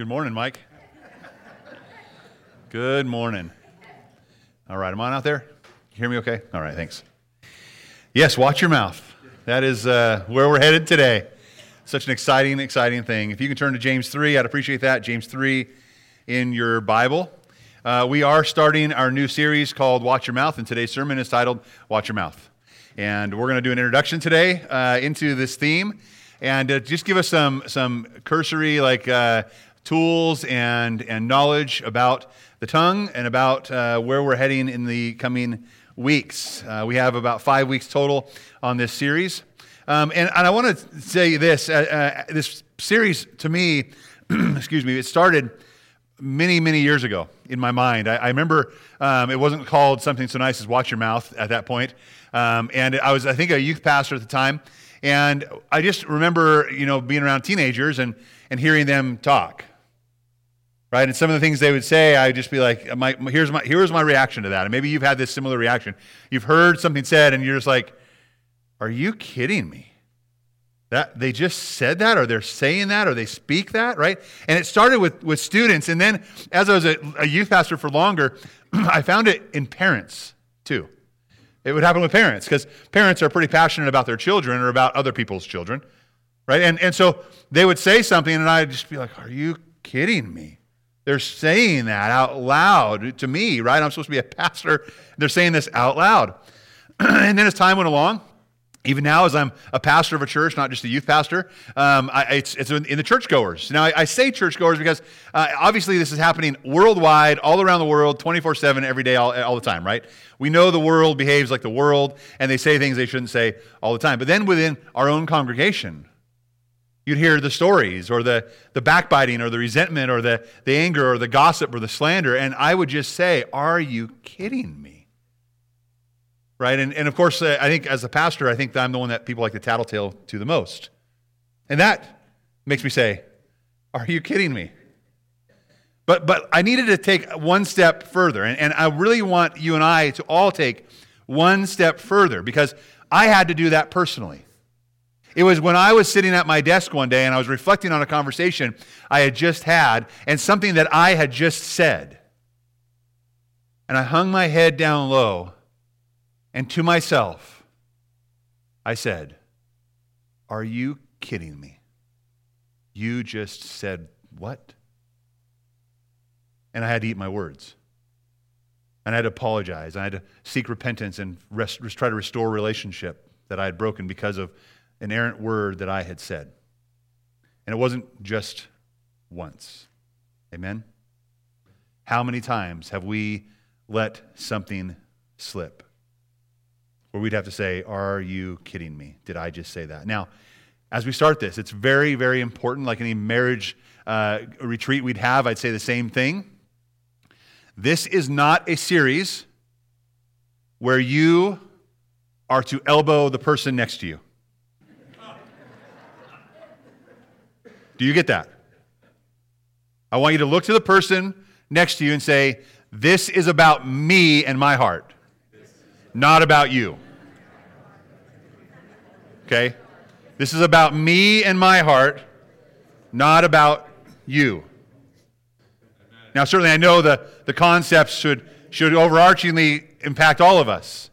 Good morning, Mike. Good morning. All right, am I on out there? You hear me okay? All right, thanks. Yes, watch your mouth. That is uh, where we're headed today. Such an exciting, exciting thing. If you can turn to James 3, I'd appreciate that. James 3 in your Bible. Uh, we are starting our new series called Watch Your Mouth, and today's sermon is titled Watch Your Mouth. And we're going to do an introduction today uh, into this theme and uh, just give us some, some cursory like uh, tools and, and knowledge about the tongue and about uh, where we're heading in the coming weeks. Uh, we have about five weeks total on this series. Um, and, and I want to say this this series, to me, excuse me, it started many, many years ago in my mind. I, I remember um, it wasn't called something so nice as Watch Your Mouth at that point. Um, and I was, I think, a youth pastor at the time. And I just remember, you know, being around teenagers and, and hearing them talk. Right? And some of the things they would say, I'd just be like, my, here's, my, here's my reaction to that. And maybe you've had this similar reaction. You've heard something said, and you're just like, are you kidding me? That they just said that, or they're saying that, or they speak that, right? And it started with, with students. And then as I was a, a youth pastor for longer, I found it in parents too. It would happen with parents because parents are pretty passionate about their children or about other people's children, right? And, and so they would say something, and I'd just be like, Are you kidding me? They're saying that out loud to me, right? I'm supposed to be a pastor. They're saying this out loud. and then as time went along, even now, as I'm a pastor of a church, not just a youth pastor, um, I, it's, it's, in the churchgoers. Now, I, I say churchgoers because uh, obviously this is happening worldwide, all around the world, 24 7, every day, all, all the time, right? We know the world behaves like the world, and they say things they shouldn't say all the time. But then within our own congregation, you'd hear the stories or the, the backbiting or the resentment or the, the anger or the gossip or the slander, and I would just say, Are you kidding me? right? And, and of course, uh, I think as a pastor, I think I'm the one that people like to tattletale to the most. And that makes me say, Are you kidding me? But, but I needed to take one step further. And, and I really want you and I to all take one step further because I had to do that personally. It was when I was sitting at my desk one day and I was reflecting on a conversation I had just had and something that I had just said. And I hung my head down low and to myself, I said, Are you kidding me? You just said what? And I had to eat my words. And I had to apologize. I had to seek repentance and rest, try to restore a relationship that I had broken because of an errant word that I had said. And it wasn't just once. Amen? How many times have we let something slip? where we'd have to say, Are you kidding me? Did I just say that? Now, as we start this, it's very, very important. Like any marriage uh, retreat we'd have, I'd say the same thing. This is not a series where you are to elbow the person next to you. Do you get that? I want you to look to the person next to you and say, This is about me and my heart not about you. Okay? This is about me and my heart, not about you. Now, certainly, I know the, the concepts should, should overarchingly impact all of us,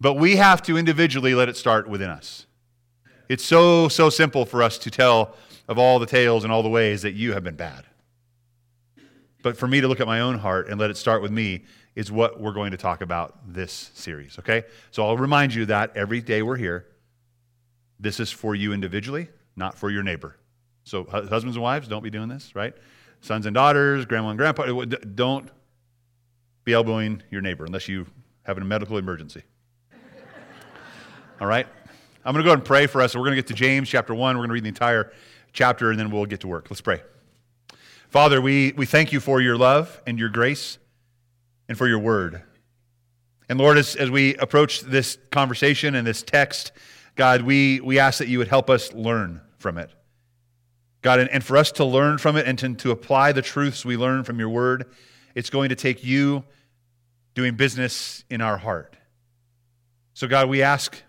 but we have to individually let it start within us. It's so, so simple for us to tell of all the tales and all the ways that you have been bad. But for me to look at my own heart and let it start with me is what we're going to talk about this series, okay? So I'll remind you that every day we're here, this is for you individually, not for your neighbor. So, husbands and wives, don't be doing this, right? Sons and daughters, grandma and grandpa, don't be elbowing your neighbor unless you have a medical emergency. All right? I'm going to go ahead and pray for us. We're going to get to James chapter 1. We're going to read the entire chapter and then we'll get to work. Let's pray. Father, we, we thank you for your love and your grace and for your word. And Lord, as, as we approach this conversation and this text, God, we, we ask that you would help us learn from it. God, and, and for us to learn from it and to, to apply the truths we learn from your word, it's going to take you doing business in our heart. So, God, we ask,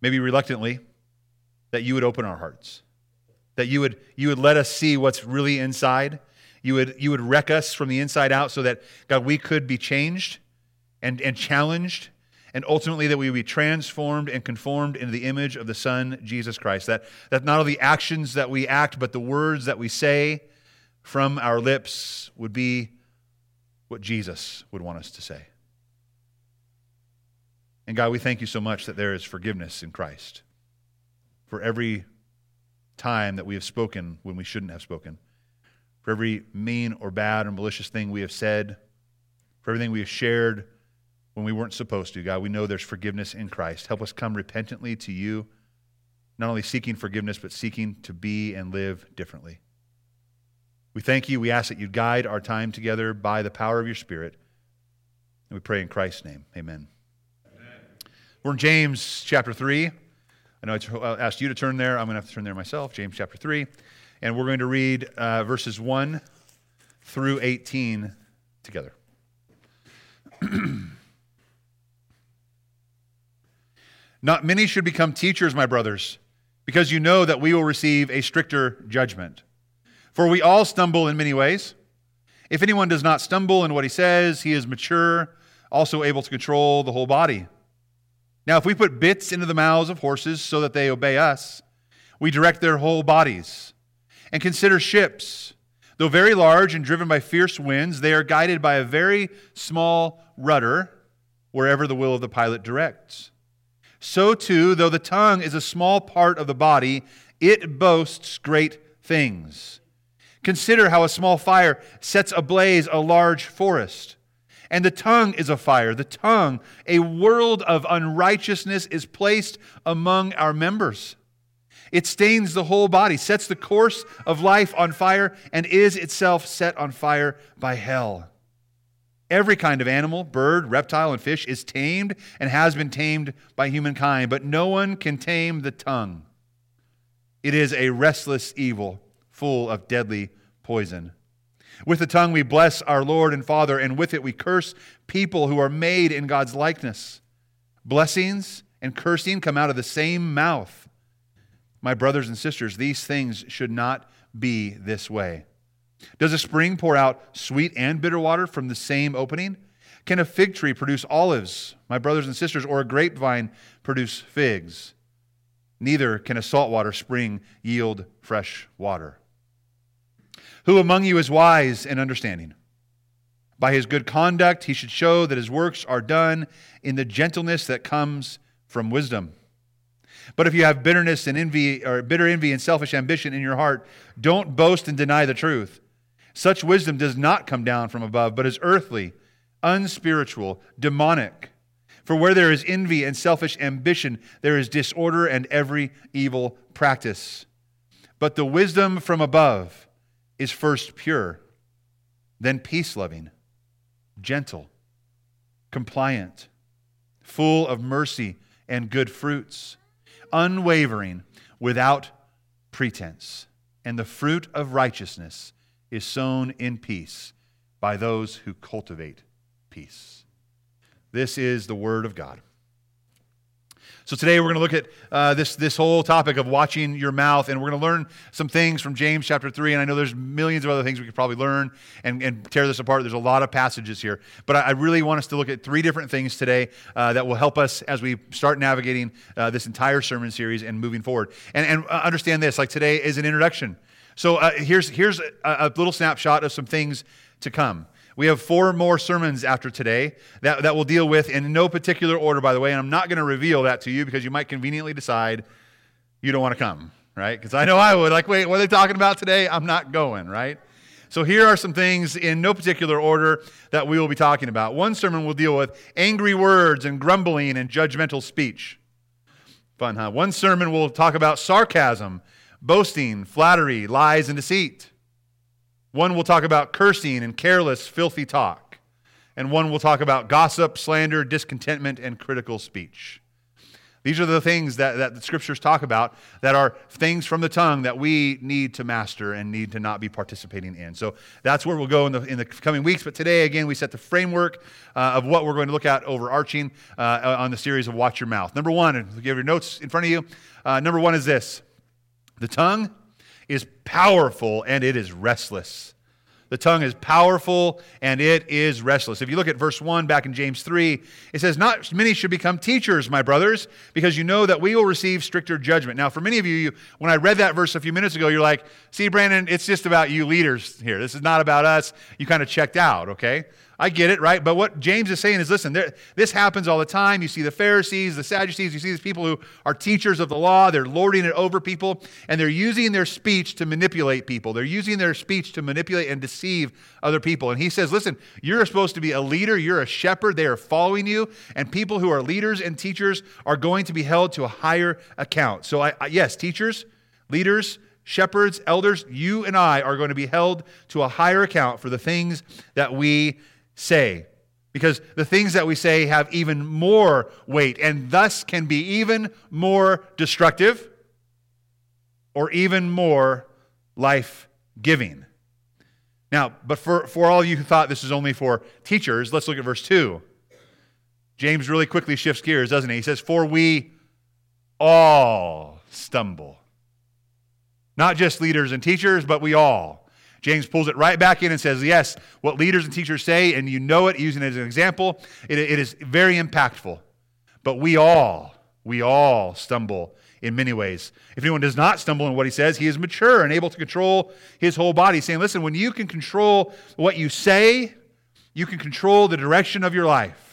maybe reluctantly, that you would open our hearts. That you would, you would let us see what's really inside. You would, you would wreck us from the inside out so that, God, we could be changed and, and challenged, and ultimately that we would be transformed and conformed into the image of the Son, Jesus Christ. That, that not only the actions that we act, but the words that we say from our lips would be what Jesus would want us to say. And God, we thank you so much that there is forgiveness in Christ for every time that we have spoken when we shouldn't have spoken, for every mean or bad or malicious thing we have said, for everything we have shared when we weren't supposed to. God, we know there's forgiveness in Christ. Help us come repentantly to you, not only seeking forgiveness, but seeking to be and live differently. We thank you. We ask that you guide our time together by the power of your Spirit. And we pray in Christ's name. Amen. Amen. We're in James chapter 3. I know I asked you to turn there. I'm going to have to turn there myself. James chapter 3. And we're going to read uh, verses 1 through 18 together. Not many should become teachers, my brothers, because you know that we will receive a stricter judgment. For we all stumble in many ways. If anyone does not stumble in what he says, he is mature, also able to control the whole body. Now, if we put bits into the mouths of horses so that they obey us, we direct their whole bodies. And consider ships. Though very large and driven by fierce winds, they are guided by a very small rudder wherever the will of the pilot directs. So, too, though the tongue is a small part of the body, it boasts great things. Consider how a small fire sets ablaze a large forest. And the tongue is a fire. The tongue, a world of unrighteousness, is placed among our members. It stains the whole body, sets the course of life on fire, and is itself set on fire by hell. Every kind of animal, bird, reptile, and fish is tamed and has been tamed by humankind, but no one can tame the tongue. It is a restless evil full of deadly poison. With the tongue we bless our Lord and Father, and with it we curse people who are made in God's likeness. Blessings and cursing come out of the same mouth. My brothers and sisters, these things should not be this way. Does a spring pour out sweet and bitter water from the same opening? Can a fig tree produce olives, my brothers and sisters, or a grapevine produce figs? Neither can a saltwater spring yield fresh water. Who among you is wise and understanding? By his good conduct, he should show that his works are done in the gentleness that comes from wisdom. But if you have bitterness and envy, or bitter envy and selfish ambition in your heart, don't boast and deny the truth. Such wisdom does not come down from above, but is earthly, unspiritual, demonic. For where there is envy and selfish ambition, there is disorder and every evil practice. But the wisdom from above is first pure, then peace loving, gentle, compliant, full of mercy and good fruits, unwavering, without pretense. And the fruit of righteousness is sown in peace by those who cultivate peace. This is the Word of God. So today we're going to look at uh, this, this whole topic of watching your mouth, and we're going to learn some things from James chapter 3. And I know there's millions of other things we could probably learn and, and tear this apart. There's a lot of passages here. But I, I really want us to look at three different things today uh, that will help us as we start navigating uh, this entire sermon series and moving forward. And, and uh, understand this like today is an introduction. So uh, here's, here's a, a little snapshot of some things to come. We have four more sermons after today that, that we'll deal with in no particular order, by the way, and I'm not going to reveal that to you because you might conveniently decide you don't want to come, right? Because I know I would. Like, wait, what are they talking about today? I'm not going, right? So here are some things in no particular order that we will be talking about. One sermon will deal with angry words and grumbling and judgmental speech. Fun, huh? One sermon will talk about sarcasm, boasting, flattery, lies, and deceit. One will talk about cursing and careless, filthy talk. And one will talk about gossip, slander, discontentment, and critical speech. These are the things that, that the scriptures talk about that are things from the tongue that we need to master and need to not be participating in. So that's where we'll go in the, in the coming weeks. But today, again, we set the framework uh, of what we're going to look at overarching uh, on the series of Watch Your Mouth. Number one, and you have your notes in front of you. Uh, number one is this the tongue is powerful and it is restless. The tongue is powerful and it is restless. If you look at verse 1 back in James 3, it says, Not many should become teachers, my brothers, because you know that we will receive stricter judgment. Now, for many of you, you when I read that verse a few minutes ago, you're like, See, Brandon, it's just about you leaders here. This is not about us. You kind of checked out, okay? I get it, right? But what James is saying is listen, there, this happens all the time. You see the Pharisees, the Sadducees, you see these people who are teachers of the law. They're lording it over people, and they're using their speech to manipulate people. They're using their speech to manipulate and deceive other people. And he says, listen, you're supposed to be a leader, you're a shepherd. They are following you, and people who are leaders and teachers are going to be held to a higher account. So, I, I yes, teachers, leaders, shepherds, elders, you and I are going to be held to a higher account for the things that we say. Because the things that we say have even more weight and thus can be even more destructive or even more life giving. Now, but for, for all of you who thought this is only for teachers, let's look at verse 2. James really quickly shifts gears, doesn't he? He says, For we all stumble. Not just leaders and teachers, but we all. James pulls it right back in and says, Yes, what leaders and teachers say, and you know it, using it as an example, it, it is very impactful. But we all, we all stumble in many ways. If anyone does not stumble in what he says, he is mature and able to control his whole body. Saying, Listen, when you can control what you say, you can control the direction of your life.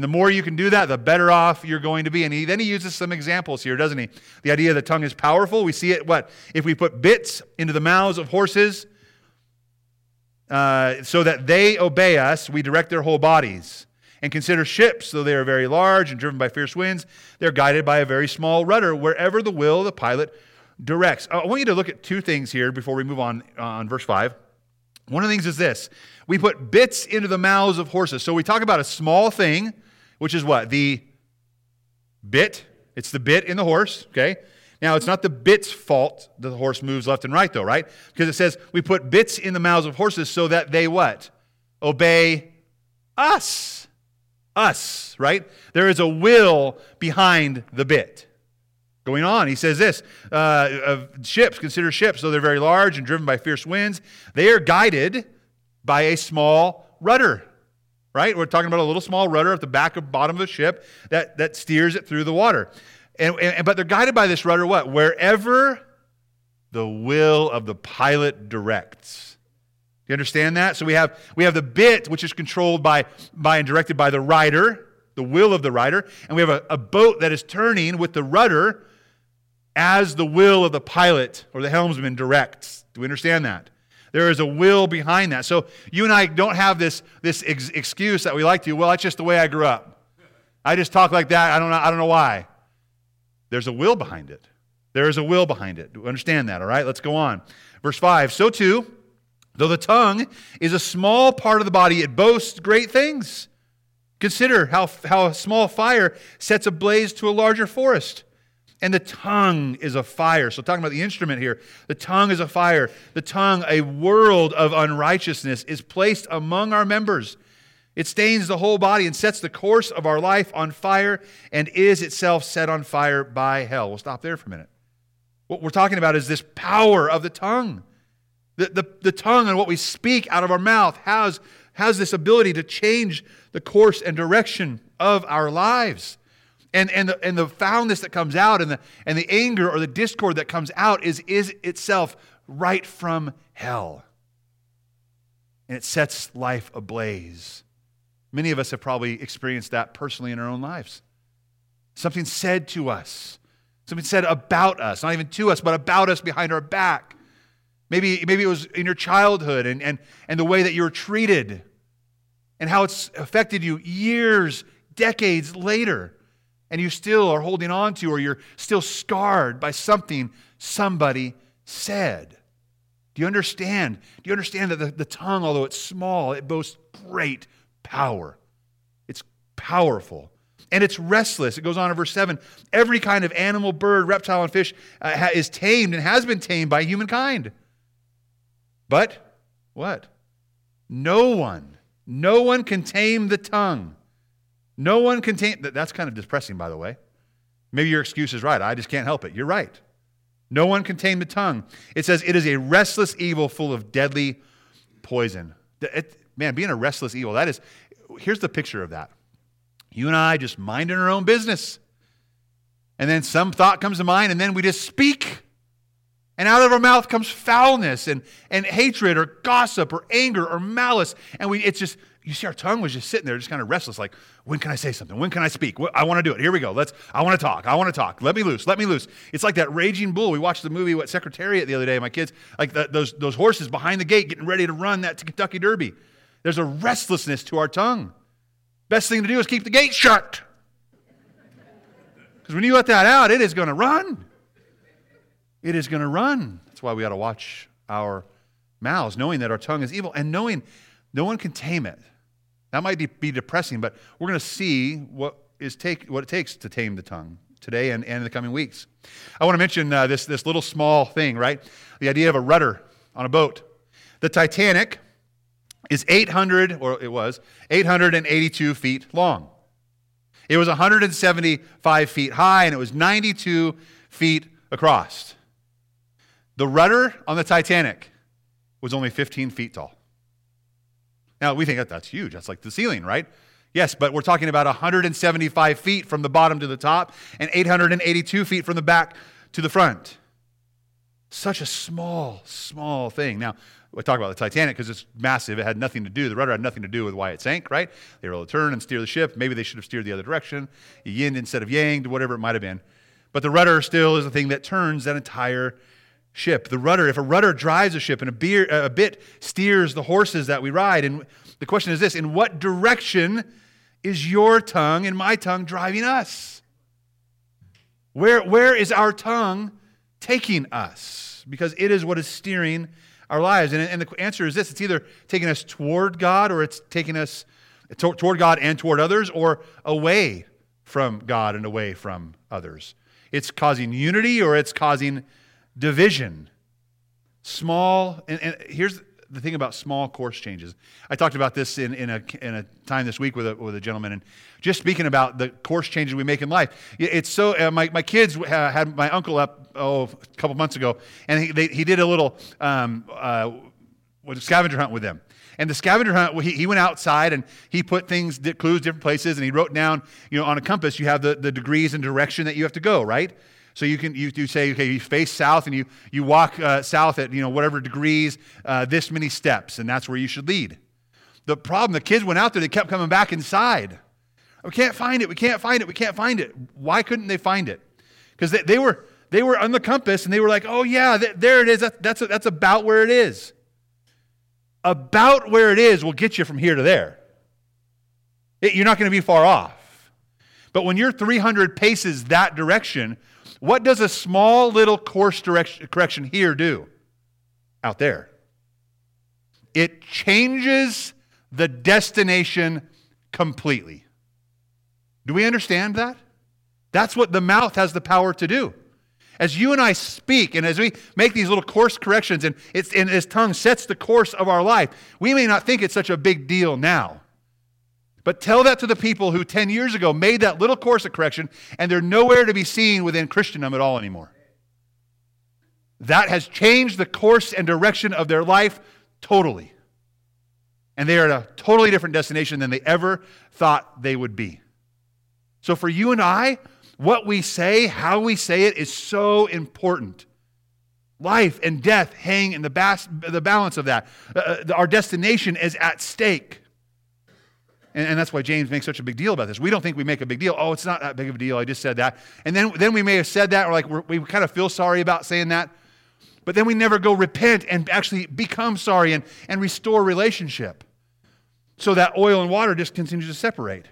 And the more you can do that, the better off you're going to be. And he, then he uses some examples here, doesn't he? The idea of the tongue is powerful. We see it, what? If we put bits into the mouths of horses uh, so that they obey us, we direct their whole bodies. And consider ships, though they are very large and driven by fierce winds, they're guided by a very small rudder wherever the will of the pilot directs. I want you to look at two things here before we move on uh, on verse 5. One of the things is this we put bits into the mouths of horses. So we talk about a small thing which is what? The bit. It's the bit in the horse, okay? Now, it's not the bit's fault that the horse moves left and right, though, right? Because it says we put bits in the mouths of horses so that they what? Obey us. Us, right? There is a will behind the bit. Going on, he says this uh, ships, consider ships, though they're very large and driven by fierce winds, they are guided by a small rudder right? We're talking about a little small rudder at the back of bottom of the ship that, that steers it through the water. And, and, but they're guided by this rudder what? Wherever the will of the pilot directs. Do you understand that? So we have, we have the bit, which is controlled by, by and directed by the rider, the will of the rider, and we have a, a boat that is turning with the rudder as the will of the pilot or the helmsman directs. Do we understand that? There is a will behind that. So you and I don't have this, this ex- excuse that we like to. Well, that's just the way I grew up. I just talk like that. I don't know, I don't know why. There's a will behind it. There is a will behind it. Understand that, all right? Let's go on. Verse 5 So too, though the tongue is a small part of the body, it boasts great things. Consider how, how a small fire sets ablaze to a larger forest. And the tongue is a fire. So, talking about the instrument here, the tongue is a fire. The tongue, a world of unrighteousness, is placed among our members. It stains the whole body and sets the course of our life on fire and is itself set on fire by hell. We'll stop there for a minute. What we're talking about is this power of the tongue. The, the, the tongue and what we speak out of our mouth has, has this ability to change the course and direction of our lives. And, and, the, and the foulness that comes out and the, and the anger or the discord that comes out is, is itself right from hell. And it sets life ablaze. Many of us have probably experienced that personally in our own lives. Something said to us, something said about us, not even to us, but about us behind our back. Maybe, maybe it was in your childhood and, and, and the way that you were treated and how it's affected you years, decades later and you still are holding on to, or you're still scarred by something somebody said. Do you understand? Do you understand that the, the tongue, although it's small, it boasts great power? It's powerful. And it's restless. It goes on in verse 7. Every kind of animal, bird, reptile, and fish uh, is tamed and has been tamed by humankind. But what? No one, no one can tame the tongue. No one can tame. That's kind of depressing, by the way. Maybe your excuse is right. I just can't help it. You're right. No one can tame the tongue. It says it is a restless evil full of deadly poison. It, man, being a restless evil, that is, here's the picture of that. You and I just minding our own business. And then some thought comes to mind, and then we just speak. And out of our mouth comes foulness and, and hatred or gossip or anger or malice. And we, it's just, you see, our tongue was just sitting there, just kind of restless, like, when can I say something? When can I speak? I want to do it. Here we go. Let's, I want to talk. I want to talk. Let me loose. Let me loose. It's like that raging bull. We watched the movie, what, Secretariat the other day, my kids, like the, those, those horses behind the gate getting ready to run that Kentucky Derby. There's a restlessness to our tongue. Best thing to do is keep the gate shut. Because when you let that out, it is going to run. It is going to run. That's why we got to watch our mouths, knowing that our tongue is evil and knowing no one can tame it. That might be depressing, but we're going to see what, is take, what it takes to tame the tongue today and, and in the coming weeks. I want to mention uh, this, this little small thing, right? The idea of a rudder on a boat. The Titanic is 800, or it was, 882 feet long. It was 175 feet high and it was 92 feet across. The rudder on the Titanic was only 15 feet tall. Now, we think that that's huge. That's like the ceiling, right? Yes, but we're talking about 175 feet from the bottom to the top and 882 feet from the back to the front. Such a small, small thing. Now, we talk about the Titanic because it's massive. It had nothing to do, the rudder had nothing to do with why it sank, right? They were able to turn and steer the ship. Maybe they should have steered the other direction, yin instead of yang, whatever it might have been. But the rudder still is the thing that turns that entire ship. The rudder, if a rudder drives a ship and a, beer, a bit steers the horses that we ride, and the question is this in what direction is your tongue and my tongue driving us? Where, where is our tongue taking us? Because it is what is steering our lives. And, and the answer is this it's either taking us toward God or it's taking us toward God and toward others or away from God and away from others. It's causing unity or it's causing division. Small, and, and here's the thing about small course changes. I talked about this in, in, a, in a time this week with a, with a gentleman, and just speaking about the course changes we make in life. It's so, uh, my, my kids had my uncle up oh, a couple months ago, and he, they, he did a little um, uh, scavenger hunt with them. And the scavenger hunt, he, he went outside and he put things, clues, different places, and he wrote down, you know, on a compass, you have the, the degrees and direction that you have to go, right? So you can you, say, okay, you face south and you, you walk uh, south at you know whatever degrees, uh, this many steps, and that's where you should lead. The problem, the kids went out there, they kept coming back inside. We can't find it, we can't find it, we can't find it. Why couldn't they find it? Because they, they, were they were on the compass and they were like, oh yeah, th- there it is. That, that's, that's about where it is. About where it is will get you from here to there. It, you're not going to be far off. But when you're 300 paces that direction, what does a small little course direction, correction here do out there? It changes the destination completely. Do we understand that? That's what the mouth has the power to do. As you and I speak, and as we make these little course corrections, and, it's, and his tongue sets the course of our life, we may not think it's such a big deal now. But tell that to the people who 10 years ago made that little course of correction and they're nowhere to be seen within Christendom at all anymore. That has changed the course and direction of their life totally. And they are at a totally different destination than they ever thought they would be. So for you and I, what we say, how we say it is so important. Life and death hang in the, bas- the balance of that. Uh, uh our destination is at stake. And, and, that's why James makes such a big deal about this. We don't think we make a big deal. Oh, it's not that big of a deal. I just said that. And then, then we may have said that, or like we kind of feel sorry about saying that. But then we never go repent and actually become sorry and, and restore relationship. So that oil and water just continues to separate.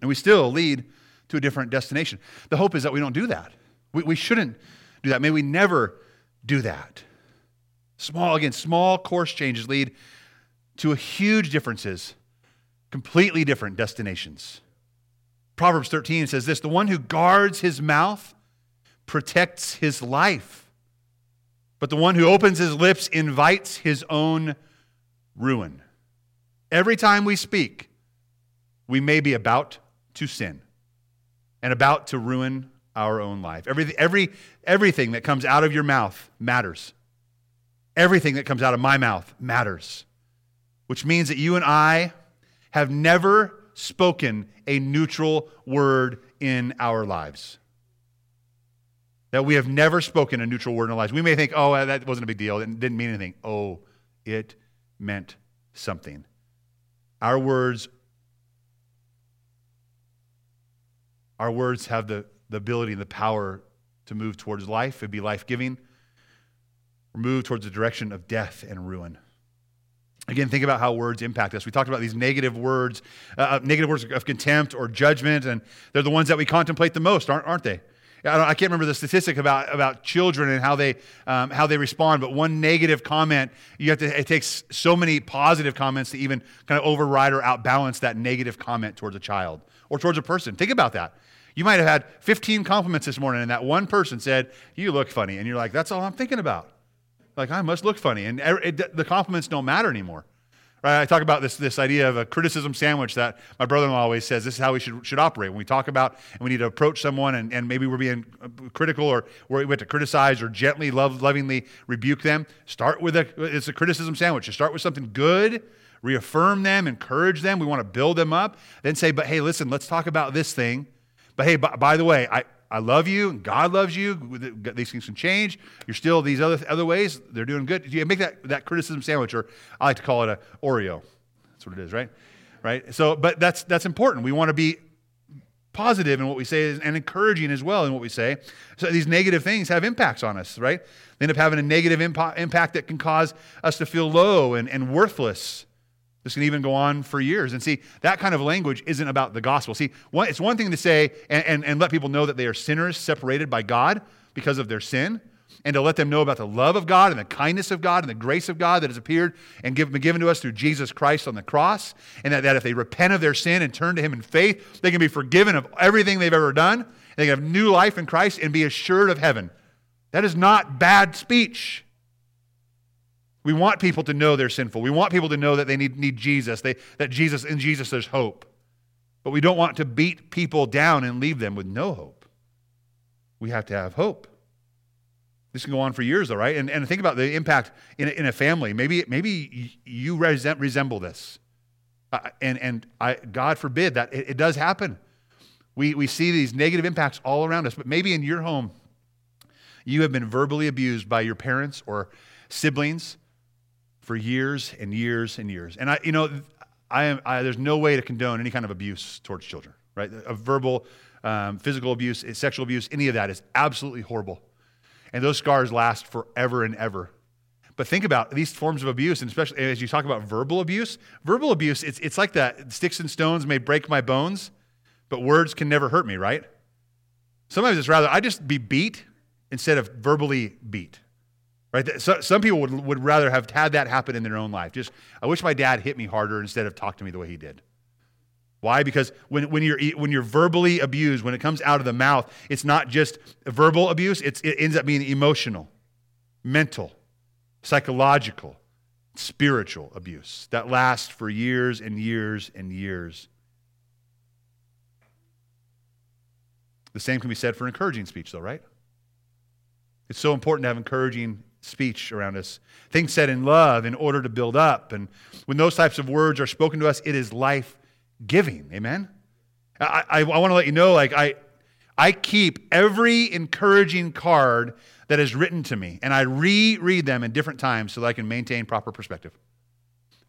And we still lead to a different destination. The hope is that we don't do that. We, we shouldn't do that. May we never do that. Small, again, small course changes lead to huge differences completely different destinations. Proverbs 13 says this The one who guards his mouth protects his life, but the one who opens his lips invites his own ruin. Every time we speak, we may be about to sin and about to ruin our own life. Every, every, everything that comes out of your mouth matters. Everything that comes out of my mouth matters, which means that you and I have never spoken a neutral word in our lives. That we have never spoken a neutral word in our lives. We may think, oh, uh, that wasn't a big deal. It didn't mean anything. Oh, it meant something. Our words, our words have the, the ability and the power to move towards life and be life giving, move towards the direction of death and ruin. Again, think about how words impact us. We talked about these negative words, uh, uh negative words of contempt or judgment, and they're the ones that we contemplate the most, aren't, aren't they? I, I can't remember the statistic about, about children and how they, um, how they respond, but one negative comment, you have to, it takes so many positive comments to even kind of override or outbalance that negative comment towards a child or towards a person. Think about that. You might have had 15 compliments this morning, and that one person said, You look funny. And you're like, That's all I'm thinking about. Like, I must look funny. And er, it, the compliments don't matter anymore. Right? I talk about this, this idea of a criticism sandwich that my brother-in-law always says this is how we should, should operate. When we talk about and we need to approach someone and, and maybe we're being uh, critical or we have to criticize or gently, love, lovingly rebuke them, start with a, it's a criticism sandwich. You start with something good, reaffirm them, encourage them. We want to build them up. Then say, but hey, listen, let's talk about this thing. But hey, by, by the way, I, I love you, God loves you. These things can change. You're still these other other ways. They're doing good. You make that that criticism sandwich, or I like to call it a Oreo. That's what it is, right? Right. So, but that's that's important. We want to be positive in what we say and encouraging as well in what we say. So these negative things have impacts on us, right? They end up having a negative impact that can cause us to feel low and, and worthless. This can even go on for years. And see, that kind of language isn't about the gospel. See, one, it's one thing to say and, and, and let people know that they are sinners separated by God because of their sin, and to let them know about the love of God and the kindness of God and the grace of God that has appeared and give, been given to us through Jesus Christ on the cross, and that, that if they repent of their sin and turn to Him in faith, they can be forgiven of everything they've ever done. They can have new life in Christ and be assured of heaven. That is not bad speech. We want people to know they're sinful. We want people to know that they need, need Jesus, they, that Jesus in Jesus there's hope. But we don't want to beat people down and leave them with no hope. We have to have hope. This can go on for years, though, right? And, and think about the impact in a, in a family. Maybe, maybe you resemble this. Uh, and and I, God forbid that it, it does happen. We, we see these negative impacts all around us, but maybe in your home, you have been verbally abused by your parents or siblings for years and years and years. And I, you know, I am, I, there's no way to condone any kind of abuse towards children, right? A verbal, um, physical abuse, sexual abuse, any of that is absolutely horrible. And those scars last forever and ever. But think about these forms of abuse, and especially as you talk about verbal abuse. Verbal abuse, it's, it's like that sticks and stones may break my bones, but words can never hurt me, right? Sometimes it's rather, I just be beat instead of verbally beat. Right? So, some people would, would rather have had that happen in their own life. Just, I wish my dad hit me harder instead of talk to me the way he did. Why? Because when, when, you're, when you're verbally abused, when it comes out of the mouth, it's not just verbal abuse, it's, it ends up being emotional, mental, psychological, spiritual abuse that lasts for years and years and years. The same can be said for encouraging speech, though, right? It's so important to have encouraging speech around us. Things said in love in order to build up. And when those types of words are spoken to us, it is life giving. Amen? I, I, I want to let you know, like, I, I keep every encouraging card that is written to me, and I reread them in different times so that I can maintain proper perspective.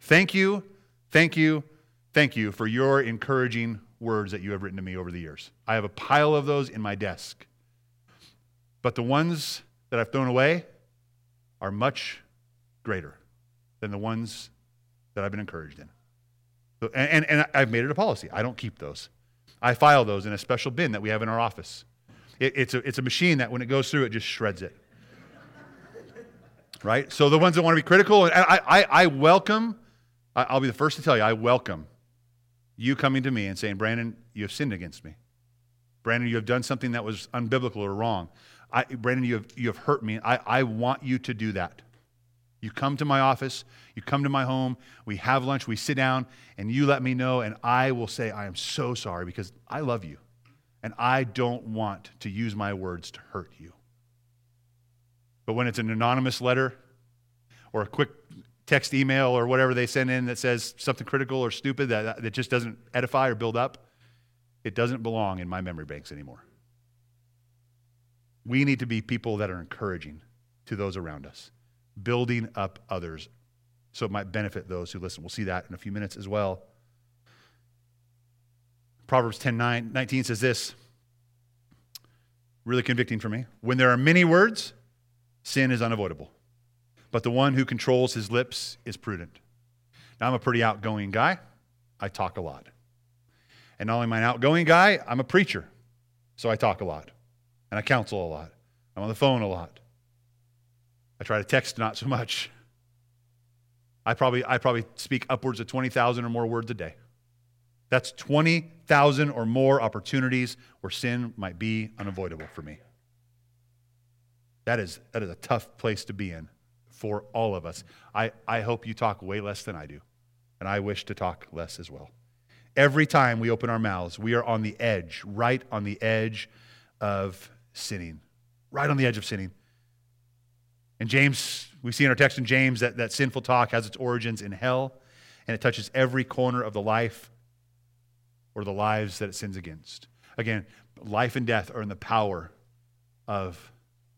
Thank you, thank you, thank you for your encouraging words that you have written to me over the years. I have a pile of those in my desk. But the ones that I've thrown away, are much greater than the ones that I've been encouraged in. And, and, and, I've made it a policy. I don't keep those. I file those in a special bin that we have in our office. It, it's, a, it's a machine that when it goes through, it just shreds it. right? So the ones that want to be critical, and I, I, I welcome, I'll be the first to tell you, I welcome you coming to me and saying, Brandon, you have sinned against me. Brandon, you have done something that was unbiblical or wrong. I, Brandon, you have, you have hurt me. I, I want you to do that. You come to my office, you come to my home, we have lunch, we sit down, and you let me know, and I will say, I am so sorry because I love you. And I don't want to use my words to hurt you. But when it's an anonymous letter or a quick text email or whatever they send in that says something critical or stupid that, that just doesn't edify or build up, it doesn't belong in my memory banks anymore. We need to be people that are encouraging to those around us, building up others so it might benefit those who listen. We'll see that in a few minutes as well. Proverbs 10 9, 19 says this, really convicting for me. When there are many words, sin is unavoidable but the one who controls his lips is prudent. Now, I'm a pretty outgoing guy. I talk a lot. And not only am I an outgoing guy, I'm a preacher. So I talk a lot. And I counsel a lot. I'm on the phone a lot. I try to text not so much. I probably, I probably speak upwards of 20,000 or more words a day. That's 20,000 or more opportunities where sin might be unavoidable for me. That is, that is a tough place to be in for all of us. I, I hope you talk way less than I do, and I wish to talk less as well. Every time we open our mouths, we are on the edge, right on the edge of sinning, right on the edge of sinning. And James, we see in our text in James that, that sinful talk has its origins in hell, and it touches every corner of the life or the lives that it sins against. Again, life and death are in the power of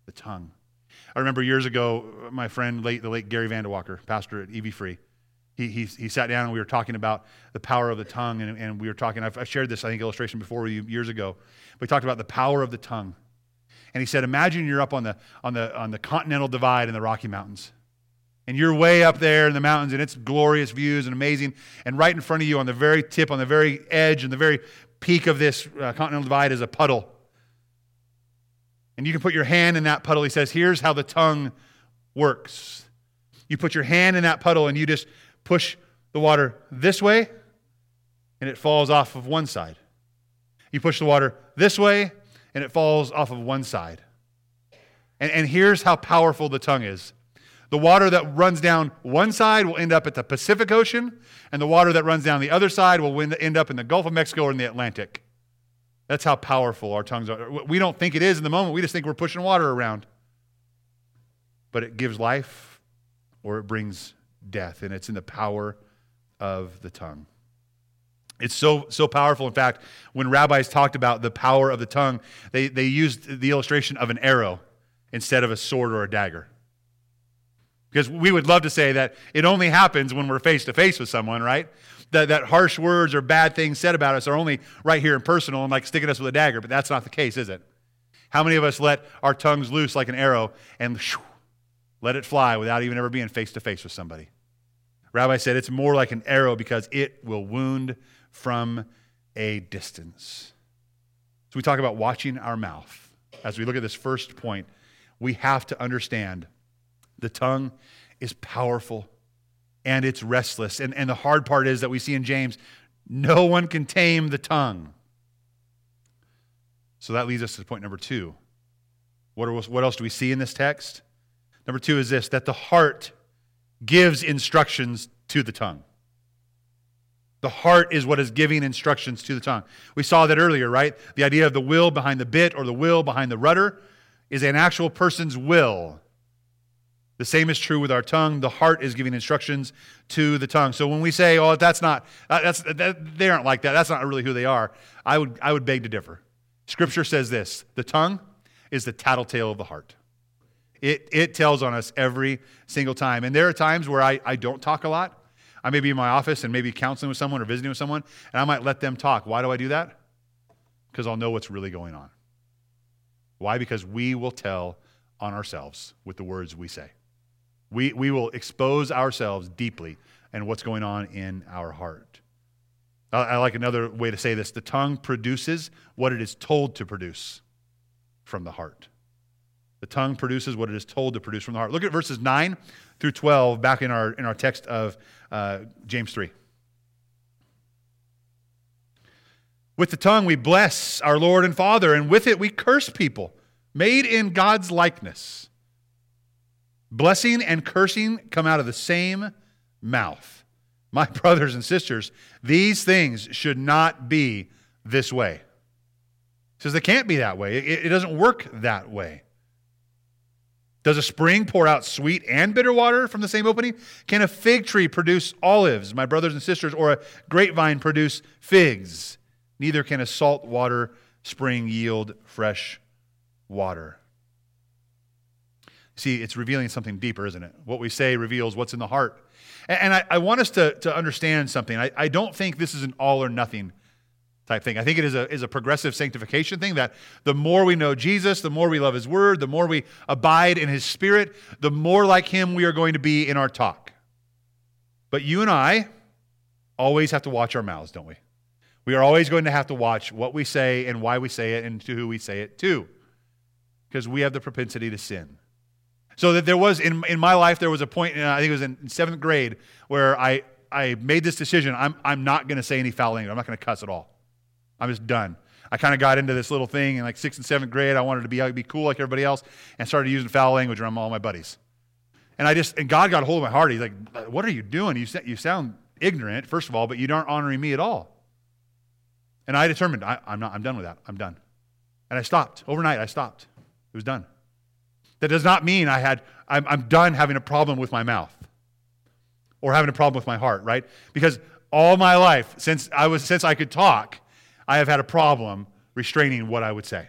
the tongue. I remember years ago, my friend, late, the late Gary Vanderwalker, pastor at EV Free, he, he, he sat down and we were talking about the power of the tongue. And, and we were talking, I've, I've shared this, I think, illustration before you years ago. We talked about the power of the tongue. And he said, Imagine you're up on the, on the, on the Continental Divide in the Rocky Mountains. And you're way up there in the mountains, and it's glorious views and amazing. And right in front of you, on the very tip, on the very edge, and the very peak of this uh, Continental Divide, is a puddle. And you can put your hand in that puddle. He says, Here's how the tongue works. You put your hand in that puddle and you just push the water this way, and it falls off of one side. You push the water this way, and it falls off of one side. And, and here's how powerful the tongue is the water that runs down one side will end up at the Pacific Ocean, and the water that runs down the other side will end up in the Gulf of Mexico or in the Atlantic. That's how powerful our tongues are. We don't think it is in the moment. We just think we're pushing water around. But it gives life or it brings death, and it's in the power of the tongue. It's so, so powerful. In fact, when rabbis talked about the power of the tongue, they, they used the illustration of an arrow instead of a sword or a dagger. Because we would love to say that it only happens when we're face to face with someone, right? that, that harsh words or bad things said about us are only right here and personal and like sticking us with a dagger, but that's not the case, is it? How many of us let our tongues loose like an arrow and shoo, let it fly without even ever being face to face with somebody? Rabbi said it's more like an arrow because it will wound from a distance. So we talk about watching our mouth. As we look at this first point, we have to understand the tongue is powerful and it's restless. And, and the hard part is that we see in James no one can tame the tongue. So that leads us to point number two. What, are, what else do we see in this text? Number two is this that the heart gives instructions to the tongue. The heart is what is giving instructions to the tongue. We saw that earlier, right? The idea of the will behind the bit or the will behind the rudder is an actual person's will. The same is true with our tongue. The heart is giving instructions to the tongue. So when we say, "Oh, that's not," uh, that's that, they aren't like that. That's not really who they are. I would I would beg to differ. Scripture says this: the tongue is the tattletale of the heart. It it tells on us every single time. And there are times where I, I don't talk a lot. I may be in my office and maybe counseling with someone or visiting with someone, and I might let them talk. Why do I do that? Because I'll know what's really going on. Why? Because we will tell on ourselves with the words we say. We, we will expose ourselves deeply and what's going on in our heart. I, I like another way to say this the tongue produces what it is told to produce from the heart. The tongue produces what it is told to produce from the heart. Look at verses 9 through 12 back in our, in our text of uh, James 3. With the tongue we bless our Lord and Father, and with it we curse people made in God's likeness. Blessing and cursing come out of the same mouth. My brothers and sisters, these things should not be this way. says they can't be that way. It, it doesn't work that way. Does a spring pour out sweet and bitter water from the same opening? Can a fig tree produce olives, my brothers and sisters, or a grapevine produce figs? Neither can a salt water spring yield fresh water. See, it's revealing something deeper, isn't it? What we say reveals what's in the heart. And I, want us to, to understand something. I, I don't think this is an all or nothing type thing. I think it is a, is a progressive sanctification thing that the more we know Jesus, the more we love his word, the more we abide in his spirit, the more like him we are going to be in our talk. But you and I always have to watch our mouths, don't we? We are always going to have to watch what we say and why we say it and to who we say it to, because we have the propensity to sin. So that there was in, in my life, there was a point, uh, I think it was in seventh grade, where I, I made this decision. I'm, I'm not going to say any foul language. I'm not going to cuss at all. I'm just done. I kind of got into this little thing in like sixth and seventh grade. I wanted to be, be cool like everybody else and started using foul language around all my buddies. And I just, and God got a hold of my heart. He's like, uh, what are you doing? You, you sound ignorant, first of all, but you aren't honoring me at all. And I determined, I, I'm not, I'm done with that. I'm done. And I stopped. Overnight, I stopped. It was done. That does not mean I had, I'm, I'm done having a problem with my mouth or having a problem with my heart, right? Because all my life, since I was, since I could talk, I have had a problem restraining what I would say,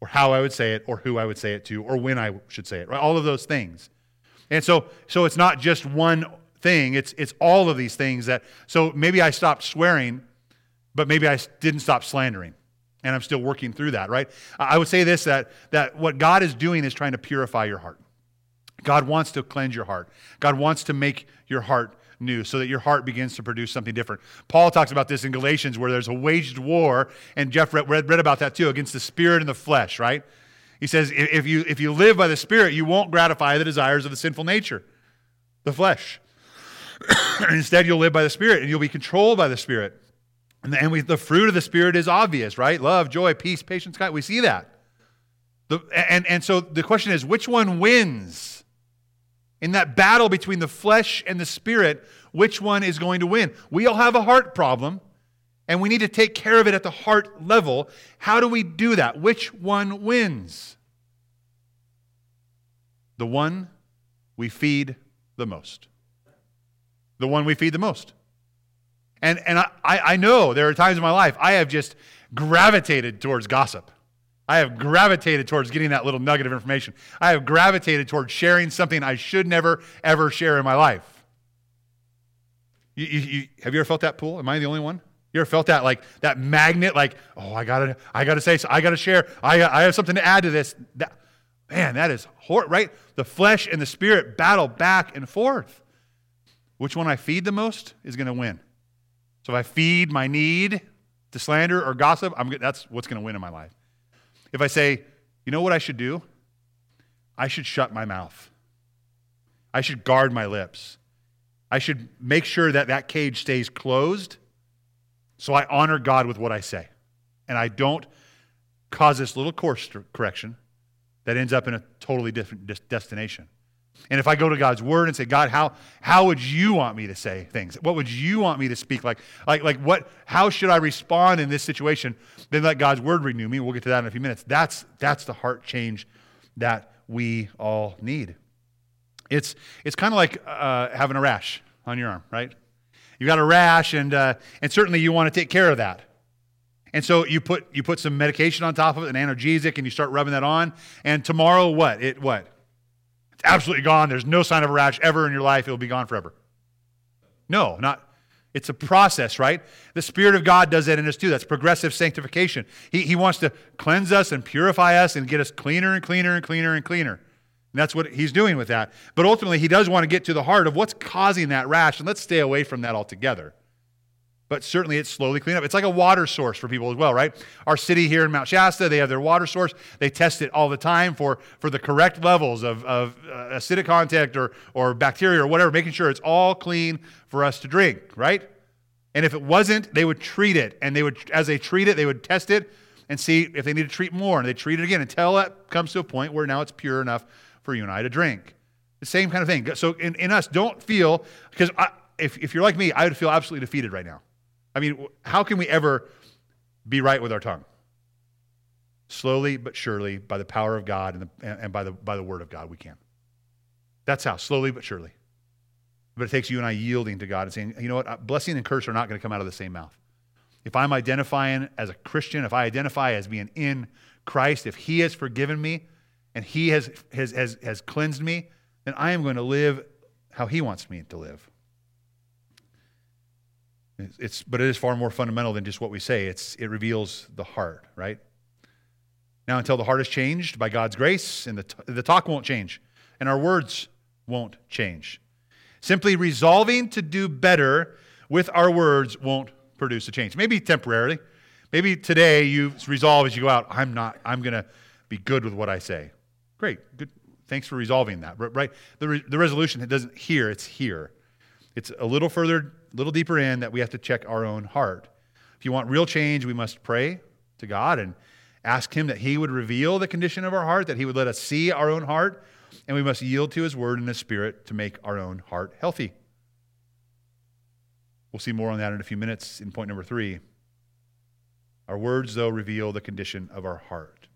or how I would say it, or who I would say it to, or when I should say it, right? All of those things. And so, so it's not just one thing, it's, it's all of these things that, so maybe I stopped swearing, but maybe I didn't stop slandering. And I'm still working through that, right? I would say this that, that what God is doing is trying to purify your heart. God wants to cleanse your heart. God wants to make your heart new so that your heart begins to produce something different. Paul talks about this in Galatians where there's a waged war, and Jeff read, read, about that too, against the spirit and the flesh, right? He says, if you, if you live by the spirit, you won't gratify the desires of the sinful nature, the flesh. Instead, you'll live by the spirit and you'll be controlled by the spirit. And, and we, the fruit of the spirit is obvious, right? Love, joy, peace, patience, kindness. We see that. The, and, and so the question is, which one wins? In that battle between the flesh and the spirit, which one is going to win? We all have a heart problem, and we need to take care of it at the heart level. How do we do that? Which one wins? The one we feed the most. The one we feed the most. And, and I, I know there are times in my life I have just gravitated towards gossip. I have gravitated towards getting that little nugget of information. I have gravitated towards sharing something I should never, ever share in my life. You, you, you, have you ever felt that pull? Am I the only one? You ever felt that like that magnet? Like, oh, I gotta, I gotta say, I gotta share. I, I have something to add to this. That, man, that is right? The flesh and the spirit battle back and forth. Which one I feed the most is going to win. So if I feed my need to slander or gossip, I'm, that's what's going to win in my life. If I say, you know what I should do? I should shut my mouth. I should guard my lips. I should make sure that that cage stays closed so I honor God with what I say. And I don't cause this little course correction that ends up in a totally different destination. And if I go to God's word and say, God, how, how would you want me to say things? What would you want me to speak like? Like, like what, how should I respond in this situation? Then let God's word renew me. We'll get to that in a few minutes. That's, that's the heart change that we all need. It's, it's kind of like uh, having a rash on your arm, right? You got a rash, and, uh, and certainly you want to take care of that. And so you put, you put some medication on top of it, an analgesic, and you start rubbing that on. And tomorrow, what? It what? Absolutely gone. There's no sign of a rash ever in your life. It'll be gone forever. No, not. It's a process, right? The Spirit of God does that in us too. That's progressive sanctification. He, he wants to cleanse us and purify us and get us cleaner and cleaner and cleaner and cleaner. And that's what He's doing with that. But ultimately, He does want to get to the heart of what's causing that rash, and let's stay away from that altogether but certainly it's slowly cleaned up. It's like a water source for people as well, right? Our city here in Mount Shasta, they have their water source. They test it all the time for, for the correct levels of, of uh, acidic content or, or bacteria or whatever, making sure it's all clean for us to drink, right? And if it wasn't, they would treat it. And they would, as they treat it, they would test it and see if they need to treat more. And they treat it again until it comes to a point where now it's pure enough for you and I to drink. The same kind of thing. So in, in us, don't feel, because if, if you're like me, I would feel absolutely defeated right now. I mean, how can we ever be right with our tongue? slowly but surely, by the power of God and, the, and by, the, by the word of God, we can. That's how, slowly but surely. But it takes you and I yielding to God and saying, you know what, uh, blessing and curse are not going to come out of the same mouth. If I'm identifying as a Christian, if I identify as being in Christ, if He has forgiven me and He has, has, has, has cleansed me, then I am going to live how He wants me to live. It's, but it is far more fundamental than just what we say. It's, it reveals the heart, right? Now, until the heart is changed by God's grace, and the, t- the talk won't change, and our words won't change. Simply resolving to do better with our words won't produce a change. Maybe temporarily. Maybe today you resolve as you go out, I'm not, I'm going to be good with what I say. Great. Good. Thanks for resolving that. Right? The, re- the resolution doesn't here, it's here. It's a little further, a little deeper in that we have to check our own heart. If you want real change, we must pray to God and ask Him that He would reveal the condition of our heart, that He would let us see our own heart, and we must yield to His word and His Spirit to make our own heart healthy. We'll see more on that in a few minutes in point number three. Our words, though, reveal the condition of our heart.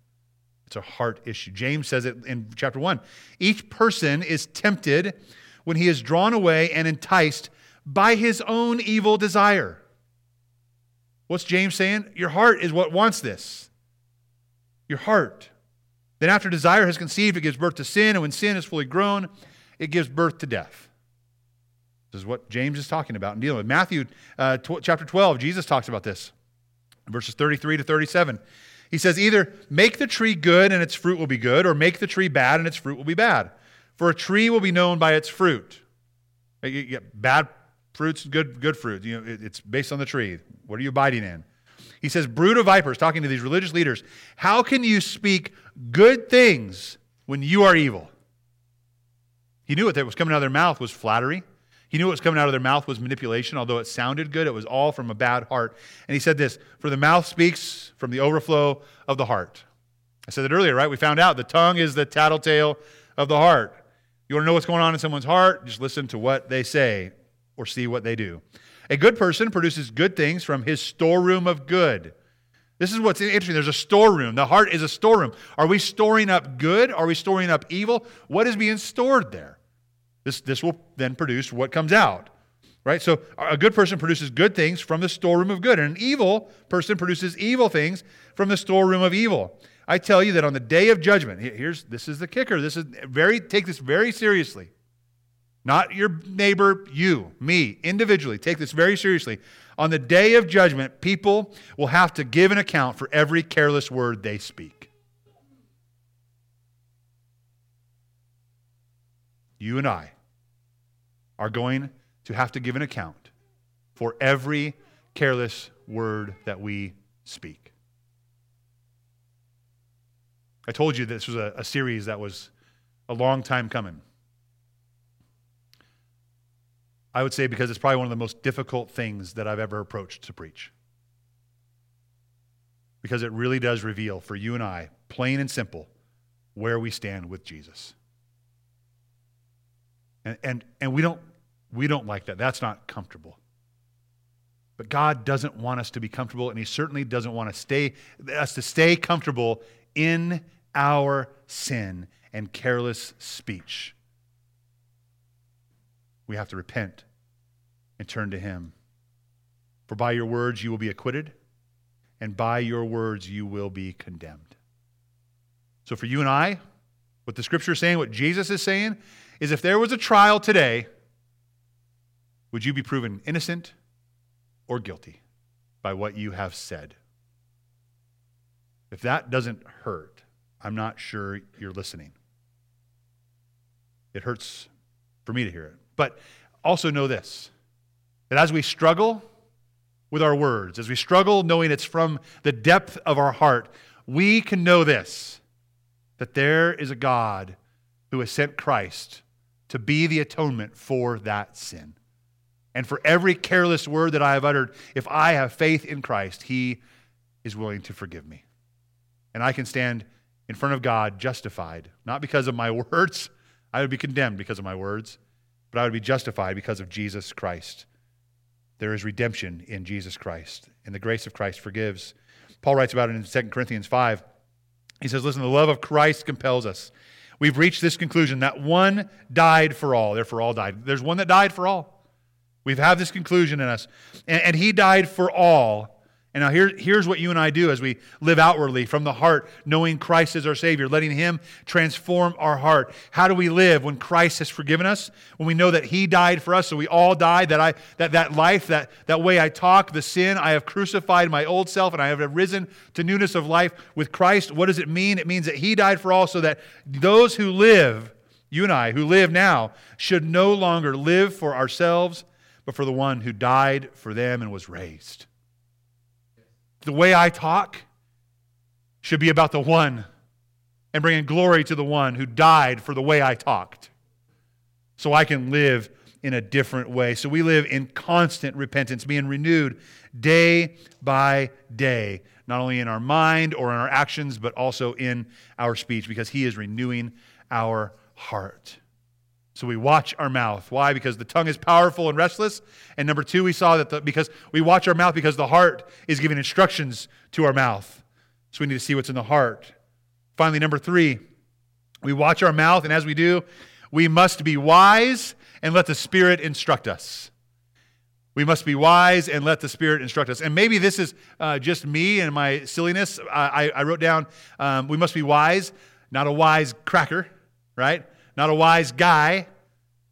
It's a heart issue. James says it in chapter 1. Each person is tempted when he is drawn away and enticed by his own evil desire. What's James saying? Your heart is what wants this. Your heart. Then, after desire has conceived, it gives birth to sin, and when sin is fully grown, it gives birth to death. This is what James is talking about and dealing with. Matthew uh, tw- chapter 12, Jesus talks about this, verses 33 to 37. He says, Either make the tree good and its fruit will be good, or make the tree bad and its fruit will be bad. For a tree will be known by its fruit. You get bad fruits, good, good fruit. You know, it's based on the tree. What are you abiding in? He says, Brood of vipers, talking to these religious leaders, how can you speak good things when you are evil? He knew what was coming out of their mouth was flattery. He knew what was coming out of their mouth was manipulation, although it sounded good, it was all from a bad heart. And he said this For the mouth speaks from the overflow of the heart. I said that earlier, right? We found out the tongue is the tattletale of the heart. You want to know what's going on in someone's heart? Just listen to what they say or see what they do. A good person produces good things from his storeroom of good. This is what's interesting. There's a storeroom. The heart is a storeroom. Are we storing up good? Are we storing up evil? What is being stored there? This, this will then produce what comes out. Right? So a good person produces good things from the storeroom of good, and an evil person produces evil things from the storeroom of evil. I tell you that on the day of judgment, here's this is the kicker. This is very take this very seriously. Not your neighbor, you, me, individually. Take this very seriously. On the day of judgment, people will have to give an account for every careless word they speak. You and I are going to have to give an account for every careless word that we speak. I told you this was a, a, series that was a long time coming. I would say because it's probably one of the most difficult things that I've ever approached to preach. Because it really does reveal for you and I, plain and simple, where we stand with Jesus. And, and, and we don't we don't like that. That's not comfortable. But God doesn't want us to be comfortable, and He certainly doesn't want to stay, us to stay comfortable in our sin and careless speech. We have to repent and turn to Him. For by your words you will be acquitted, and by your words you will be condemned. So, for you and I, what the scripture is saying, what Jesus is saying, is if there was a trial today, would you be proven innocent or guilty by what you have said? If that doesn't hurt, I'm not sure you're listening. It hurts for me to hear it. But also know this that as we struggle with our words, as we struggle knowing it's from the depth of our heart, we can know this that there is a God who has sent Christ to be the atonement for that sin. And for every careless word that I have uttered, if I have faith in Christ, He is willing to forgive me. And I can stand in front of God justified, not because of my words. I would be condemned because of my words, but I would be justified because of Jesus Christ. There is redemption in Jesus Christ, and the grace of Christ forgives. Paul writes about it in 2 Corinthians 5. He says, Listen, the love of Christ compels us. We've reached this conclusion that one died for all, therefore all died. There's one that died for all. We've had this conclusion in us. And, and he died for all and now here, here's what you and I do as we live outwardly from the heart, knowing Christ is our Savior, letting Him transform our heart. How do we live when Christ has forgiven us? When we know that He died for us, so we all died, that I that, that life, that, that way I talk, the sin, I have crucified my old self and I have risen to newness of life with Christ. What does it mean? It means that He died for all so that those who live, you and I, who live now, should no longer live for ourselves, but for the one who died for them and was raised. The way I talk should be about the one and bringing glory to the one who died for the way I talked. So I can live in a different way. So we live in constant repentance, being renewed day by day, not only in our mind or in our actions, but also in our speech, because He is renewing our heart. So we watch our mouth. Why? Because the tongue is powerful and restless. And number two, we saw that the, because we watch our mouth because the heart is giving instructions to our mouth. So we need to see what's in the heart. Finally, number three, we watch our mouth, and as we do, we must be wise and let the Spirit instruct us. We must be wise and let the Spirit instruct us. And maybe this is uh, just me and my silliness. I, I wrote down um, we must be wise, not a wise cracker, right? Not a wise guy,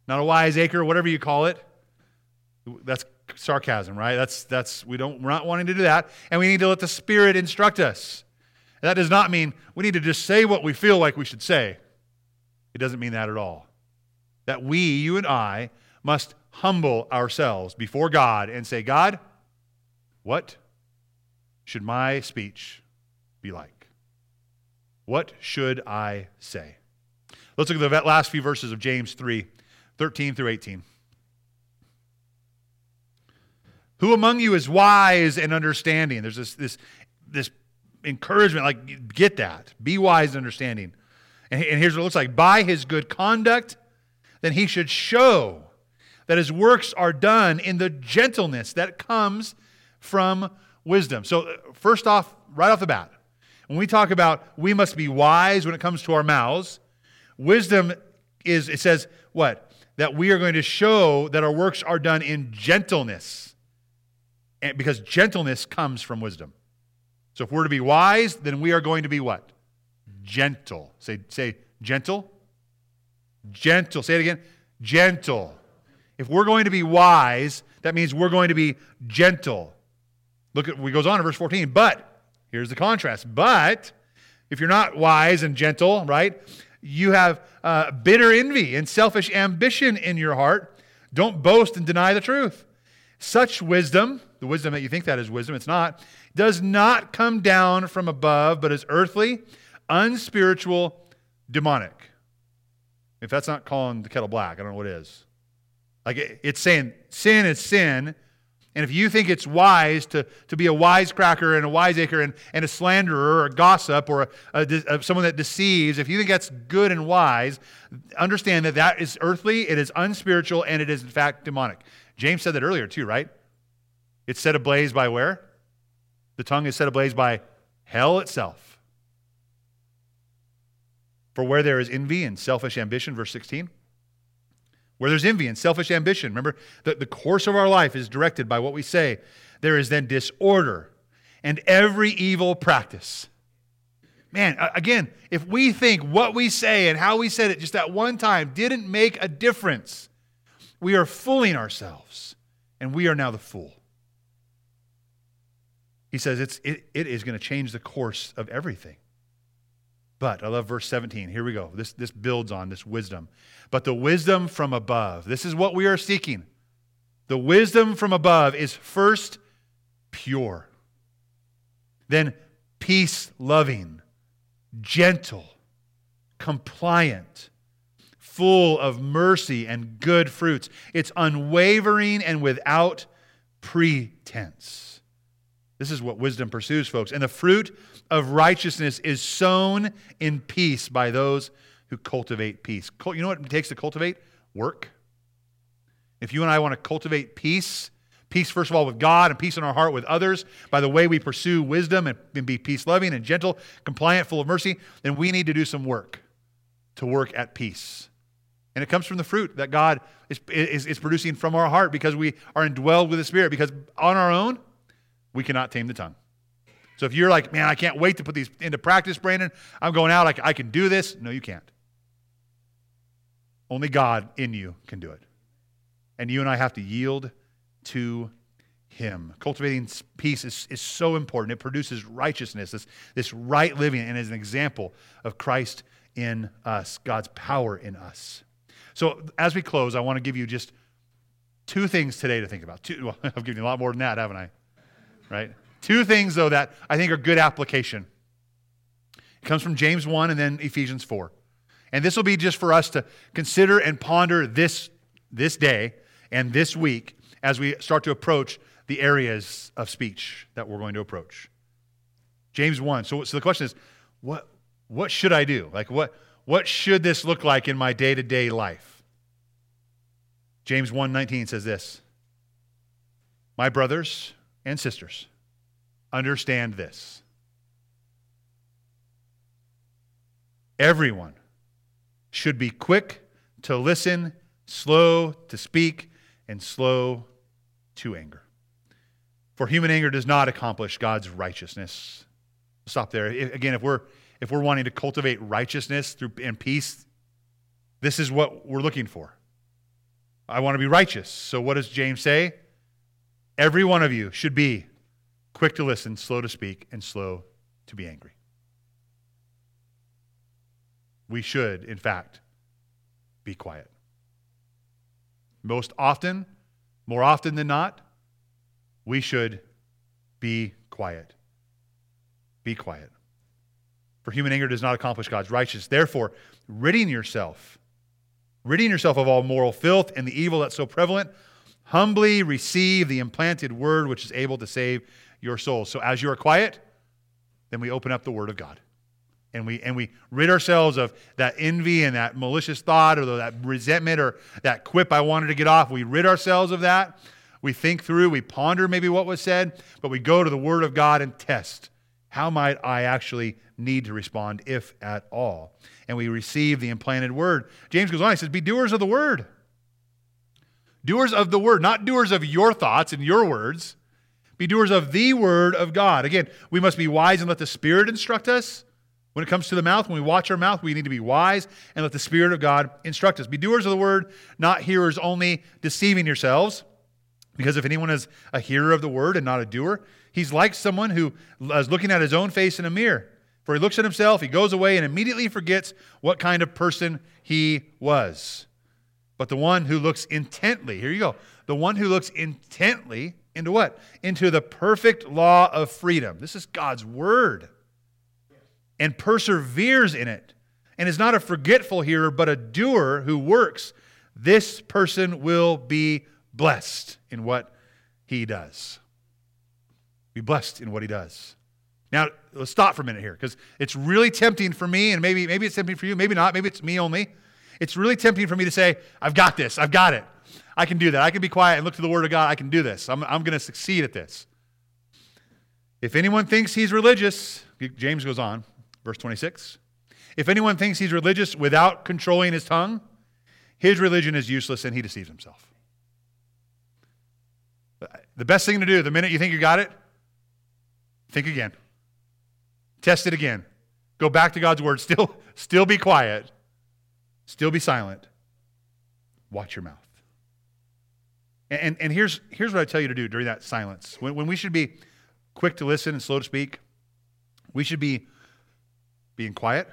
not a wise acre, whatever you call it. That's sarcasm, right? That's, that's, we don't, we're not wanting to do that. And we need to let the Spirit instruct us. That does not mean we need to just say what we feel like we should say. It doesn't mean that at all. That we, you and I, must humble ourselves before God and say, God, what should my speech be like? What should I say? Let's look at the last few verses of James 3 13 through 18. Who among you is wise and understanding? There's this, this, this encouragement, like, get that. Be wise and understanding. And, and here's what it looks like by his good conduct, then he should show that his works are done in the gentleness that comes from wisdom. So, uh, first off, right off the bat, when we talk about we must be wise when it comes to our mouths, Wisdom is, it says, what? That we are going to show that our works are done in gentleness. And because gentleness comes from wisdom. So if we're to be wise, then we are going to be what? Gentle. Say, say gentle. Gentle. Say it again. Gentle. If we're going to be wise, that means we're going to be gentle. Look at, we goes on in verse 14. But, here's the contrast. But, if you're not wise and gentle, right? You have uh, bitter envy and selfish ambition in your heart. Don't boast and deny the truth. Such wisdom, the wisdom that you think that is wisdom, it's not, does not come down from above, but is earthly, unspiritual, demonic. If that's not calling the kettle black, I don't know what is. Like it's saying sin is sin, and if you think it's wise to, to be a wisecracker and a wiseacre and, and a slanderer or a gossip or a, a, a, someone that deceives, if you think that's good and wise, understand that that is earthly, it is unspiritual, and it is in fact demonic. James said that earlier too, right? It's set ablaze by where? The tongue is set ablaze by hell itself. For where there is envy and selfish ambition, verse 16, where there's envy and selfish ambition. Remember, the, the course of our life is directed by what we say. There is then disorder and every evil practice. Man, again, if we think what we say and how we said it just that one time didn't make a difference, we are fooling ourselves, and we are now the fool. He says it's, it, it is going to change the course of everything. But I love verse 17. Here we go. This, this builds on this wisdom. But the wisdom from above, this is what we are seeking. The wisdom from above is first pure, then peace loving, gentle, compliant, full of mercy and good fruits. It's unwavering and without pretense. This is what wisdom pursues, folks. And the fruit of righteousness is sown in peace by those who cultivate peace. You know what it takes to cultivate? Work. If you and I want to cultivate peace, Peace, first of all, with God and peace in our heart with others by the way we pursue wisdom and, be peace loving and gentle, compliant, full of mercy. Then we need to do some work to work at peace. And it comes from the fruit that God is, is, is producing from our heart because we are indwelled with the Spirit. Because on our own, we cannot tame the tongue. So if you're like, man, I can't wait to put these into practice, Brandon, I'm going out, I, I can do this. No, you can't. Only God in you can do it. And you and I have to yield to Him. Cultivating peace is, is so important. It produces righteousness, this, this right living, and is an example of Christ in us, God's power in us. So as we close, I want to give you just two things today to think about. Two, well, I've given you a lot more than that, haven't I? Right? Two things, though, that I think are good application. It comes from James 1 and then Ephesians 4. And this will be just for us to consider and ponder this, this day and this week as we start to approach the areas of speech that we're going to approach. James 1. So, so the question is, what, what should I do? Like, what, what should this look like in my day to day life? James 1:19 says this My brothers and sisters, understand this. Everyone should be quick to listen, slow to speak, and slow to anger. For human anger does not accomplish God's righteousness. Stop there. Again, if we're if we're wanting to cultivate righteousness through and peace, this is what we're looking for. I want to be righteous. So what does James say? Every one of you should be quick to listen, slow to speak, and slow to be angry. We should, in fact, be quiet. Most often, more often than not, we should be quiet. Be quiet. For human anger does not accomplish God's righteousness. Therefore, ridding yourself, ridding yourself of all moral filth and the evil that's so prevalent, humbly receive the implanted word which is able to save your soul. So as you are quiet, then we open up the word of God. And we, and we rid ourselves of that envy and that malicious thought or that resentment or that quip I wanted to get off. We rid ourselves of that. We think through, we ponder maybe what was said, but we go to the Word of God and test. How might I actually need to respond, if at all. And we receive the implanted word. James goes on, he says, Be doers of the word. Doers of the word, not doers of your thoughts and your words. Be doers of the word of God. Again, we must be wise and let the Spirit instruct us. When it comes to the mouth, when we watch our mouth, we need to be wise and let the Spirit of God instruct us. Be doers of the word, not hearers only, deceiving yourselves. Because if anyone is a hearer of the word and not a doer, he's like someone who is looking at his own face in a mirror. For he looks at himself, he goes away, and immediately forgets what kind of person he was. But the one who looks intently, here you go, the one who looks intently into what? Into the perfect law of freedom. This is God's word. And perseveres in it, and is not a forgetful hearer, but a doer who works. This person will be blessed in what he does. Be blessed in what he does. Now, let's stop for a minute here because it's really tempting for me, and maybe, maybe it's tempting for you, maybe not, maybe it's me only. It's really tempting for me to say, I've got this, I've got it. I can do that. I can be quiet and look to the Word of God. I can do this. I'm, I'm going to succeed at this. If anyone thinks he's religious, James goes on, verse 26. If anyone thinks he's religious without controlling his tongue, his religion is useless and he deceives himself. The best thing to do the minute you think you got it, think again. Test it again. Go back to God's word. Still, still be quiet. Still be silent. Watch your mouth. And, and, here's, here's what I tell you to do during that silence. When, when we should be quick to listen and slow to speak, we should be being quiet.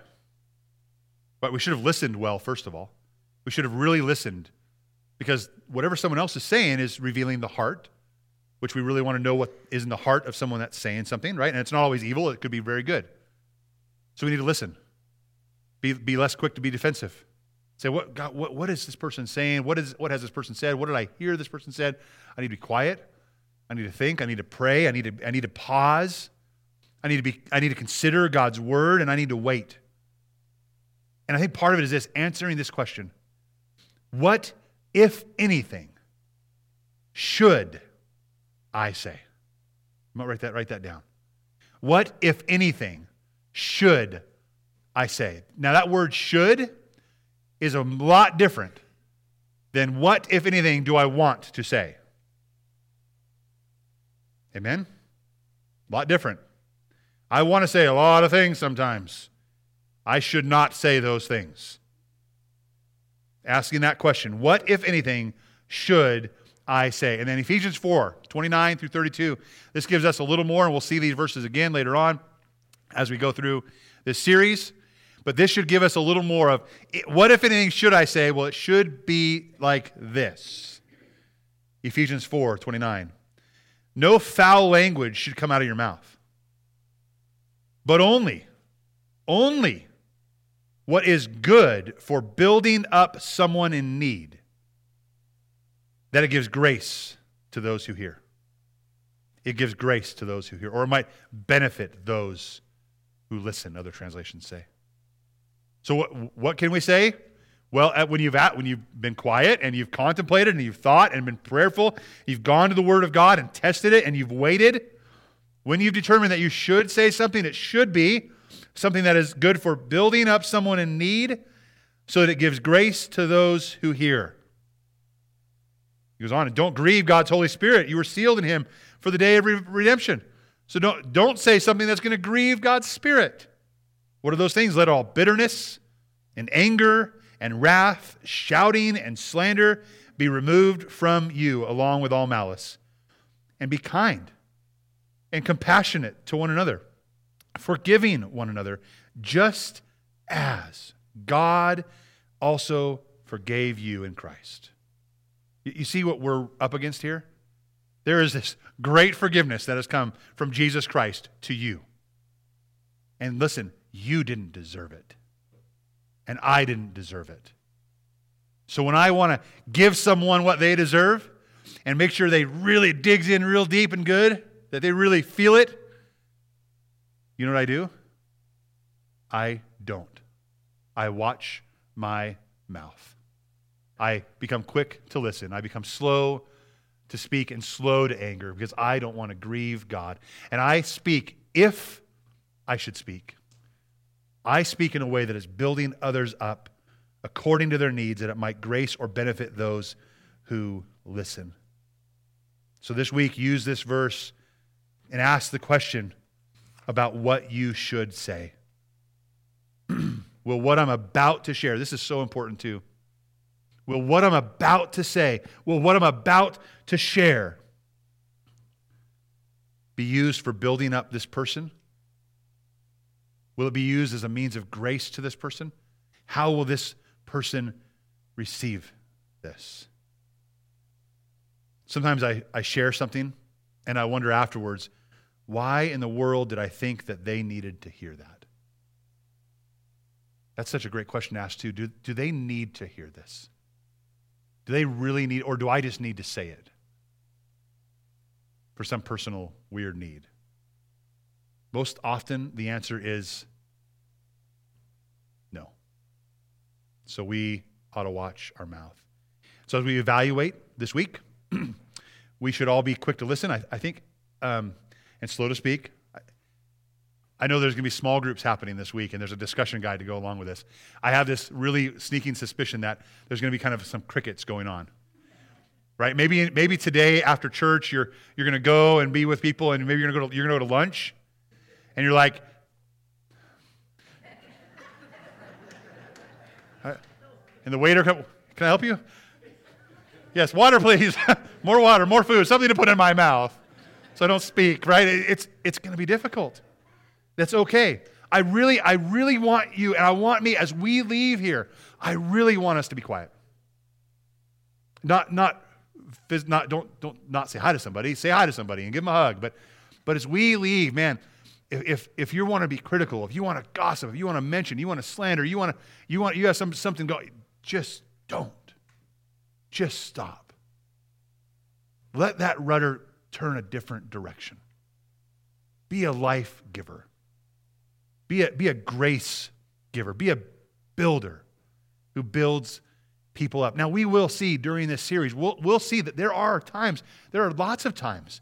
But we should have listened well, first of all. We should have really listened because whatever someone else is saying is revealing the heart which we really want to know what is in the heart of someone that's saying something, right? And it's not always evil, it could be very good. So we need to listen. Be, be less quick to be defensive. Say, what, God, what, what is this person saying? What, is, what has this person said? What did I hear this person said? I need to be quiet. I need to think. I need to pray. I need to, I need to pause. I need to, be, I need to consider God's word, and I need to wait. And I think part of it is this answering this question What, if anything, should I say? Going to write that, write that down. What, if anything, should I say? Now, that word should is a lot different than what, if anything, do I want to say? Amen? A lot different. I want to say a lot of things sometimes. I should not say those things. Asking that question, what, if anything, should I say? And then Ephesians 4 29 through 32, this gives us a little more, and we'll see these verses again later on as we go through this series. But this should give us a little more of what, if anything, should I say? Well, it should be like this Ephesians 4 29. No foul language should come out of your mouth, but only, only what is good for building up someone in need, that it gives grace to those who hear. It gives grace to those who hear, or it might benefit those who listen, other translations say. So, what, what can we say? Well, when you've, at, when you've been quiet and you've contemplated and you've thought and been prayerful, you've gone to the Word of God and tested it and you've waited, when you've determined that you should say something, it should be something that is good for building up someone in need so that it gives grace to those who hear. He goes on, and don't grieve God's Holy Spirit. You were sealed in Him for the day of redemption. So don't, don't say something that's going to grieve God's Spirit. What are those things? Let all bitterness and anger and wrath, shouting and slander be removed from you, along with all malice. And be kind and compassionate to one another, forgiving one another, just as God also forgave you in Christ. You see what we're up against here? There is this great forgiveness that has come from Jesus Christ to you. And listen, you didn't deserve it. And I didn't deserve it. So when I want to give someone what they deserve and make sure they really digs in real deep and good, that they really feel it, you know what I do? I don't. I watch my mouth. I become quick to listen. I become slow to speak and slow to anger because I don't want to grieve God. And I speak if I should speak. I speak in a way that is building others up according to their needs, that it might grace or benefit those who listen. So this week, use this verse and ask the question about what you should say. will what I'm about to share, this is so important too. Will what I'm about to say, will what I'm about to share be used for building up this person? Will it be used as a means of grace to this person? How will this person receive this? Sometimes I, I share something and I wonder afterwards, why in the world did I think that they needed to hear that? That's such a great question to ask, too. Do, do they need to hear this? Do they really need, or do I just need to say it for some personal weird need? Most often, the answer is no. So we ought to watch our mouth. So as we evaluate this week, we should all be quick to listen, I, I think, um, and slow to speak. I, know there's going to be small groups happening this week, and there's a discussion guide to go along with this. I have this really sneaking suspicion that there's going to be kind of some crickets going on right? Maybe, maybe today after church, you're, you're going to go and be with people, and maybe you're going to go to, you're going to go to lunch, and you're like, and the waiter, come can I help you? Yes, water, please. more water, more food, something to put in my mouth so I don't speak, right? It's, it's going to be difficult. That's okay. I really, I really want you, and I want me as we leave here, I really want us to be quiet. Not, not, not, don't, don't not say hi to somebody. Say hi to somebody and give them a hug. But, but as we leave, man, if, if you want to be critical, if you want to gossip, if you want to mention, you want to slander, you want to, you want, you have some, something going, just don't. Just stop. Let that rudder turn a different direction. Be a life giver. Be a, be a grace giver. Be a builder who builds people up. Now, we will see during this series, we'll, we'll see that there are times, there are lots of times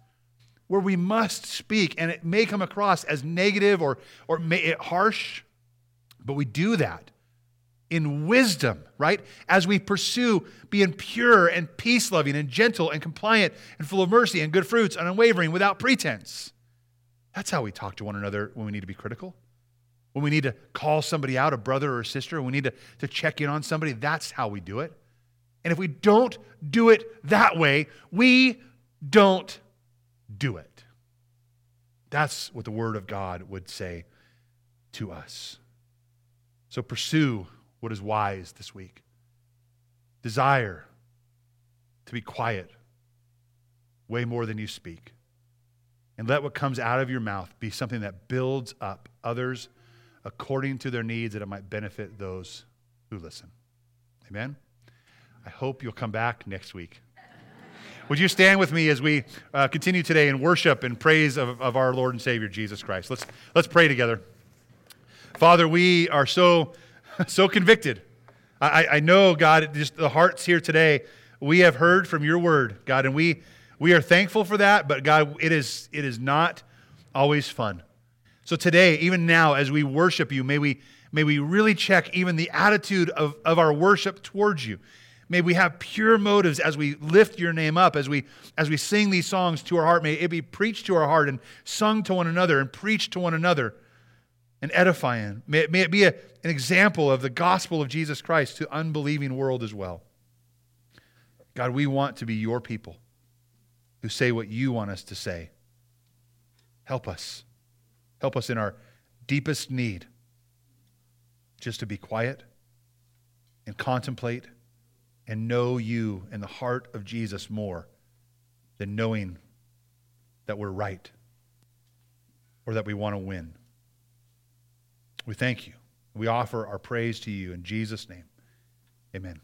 where we must speak, and it may come across as negative or, or may, eh, harsh, but we do that in wisdom, right? As we pursue being pure and peace loving and gentle and compliant and full of mercy and good fruits and unwavering without pretense. That's how we talk to one another when we need to be critical. When we need to call somebody out, a brother or a sister, when we need to, to check in on somebody, that's how we do it. And if we don't do it that way, we don't do it. That's what the Word of God would say to us. So pursue what is wise this week. Desire to be quiet way more than you speak. And let what comes out of your mouth be something that builds up others according to their needs, that it might benefit those who listen. Amen? I hope you'll come back next week. Would you stand with me as we uh, continue today in worship and praise of, of our Lord and Savior Jesus Christ? Let's, let's pray together. Father, we are so, so convicted. I, I know, God, just the hearts here today, we have heard from your word, God, and we, we are thankful for that, but God, it is, it is not always fun. So today, even now, as we worship you, may we, may we really check even the attitude of, of our worship towards you. May we have pure motives as we lift your name up, as we, as we sing these songs to our heart. May it be preached to our heart and sung to one another and preached to one another and edifying. May it, may it be a, an example of the gospel of Jesus Christ to unbelieving world as well. God, we want to be your people who say what you want us to say. Help us. Help us in our deepest need just to be quiet and contemplate and know you and the heart of Jesus more than knowing that we're right or that we want to win. We thank you. We offer our praise to you in Jesus' name. Amen.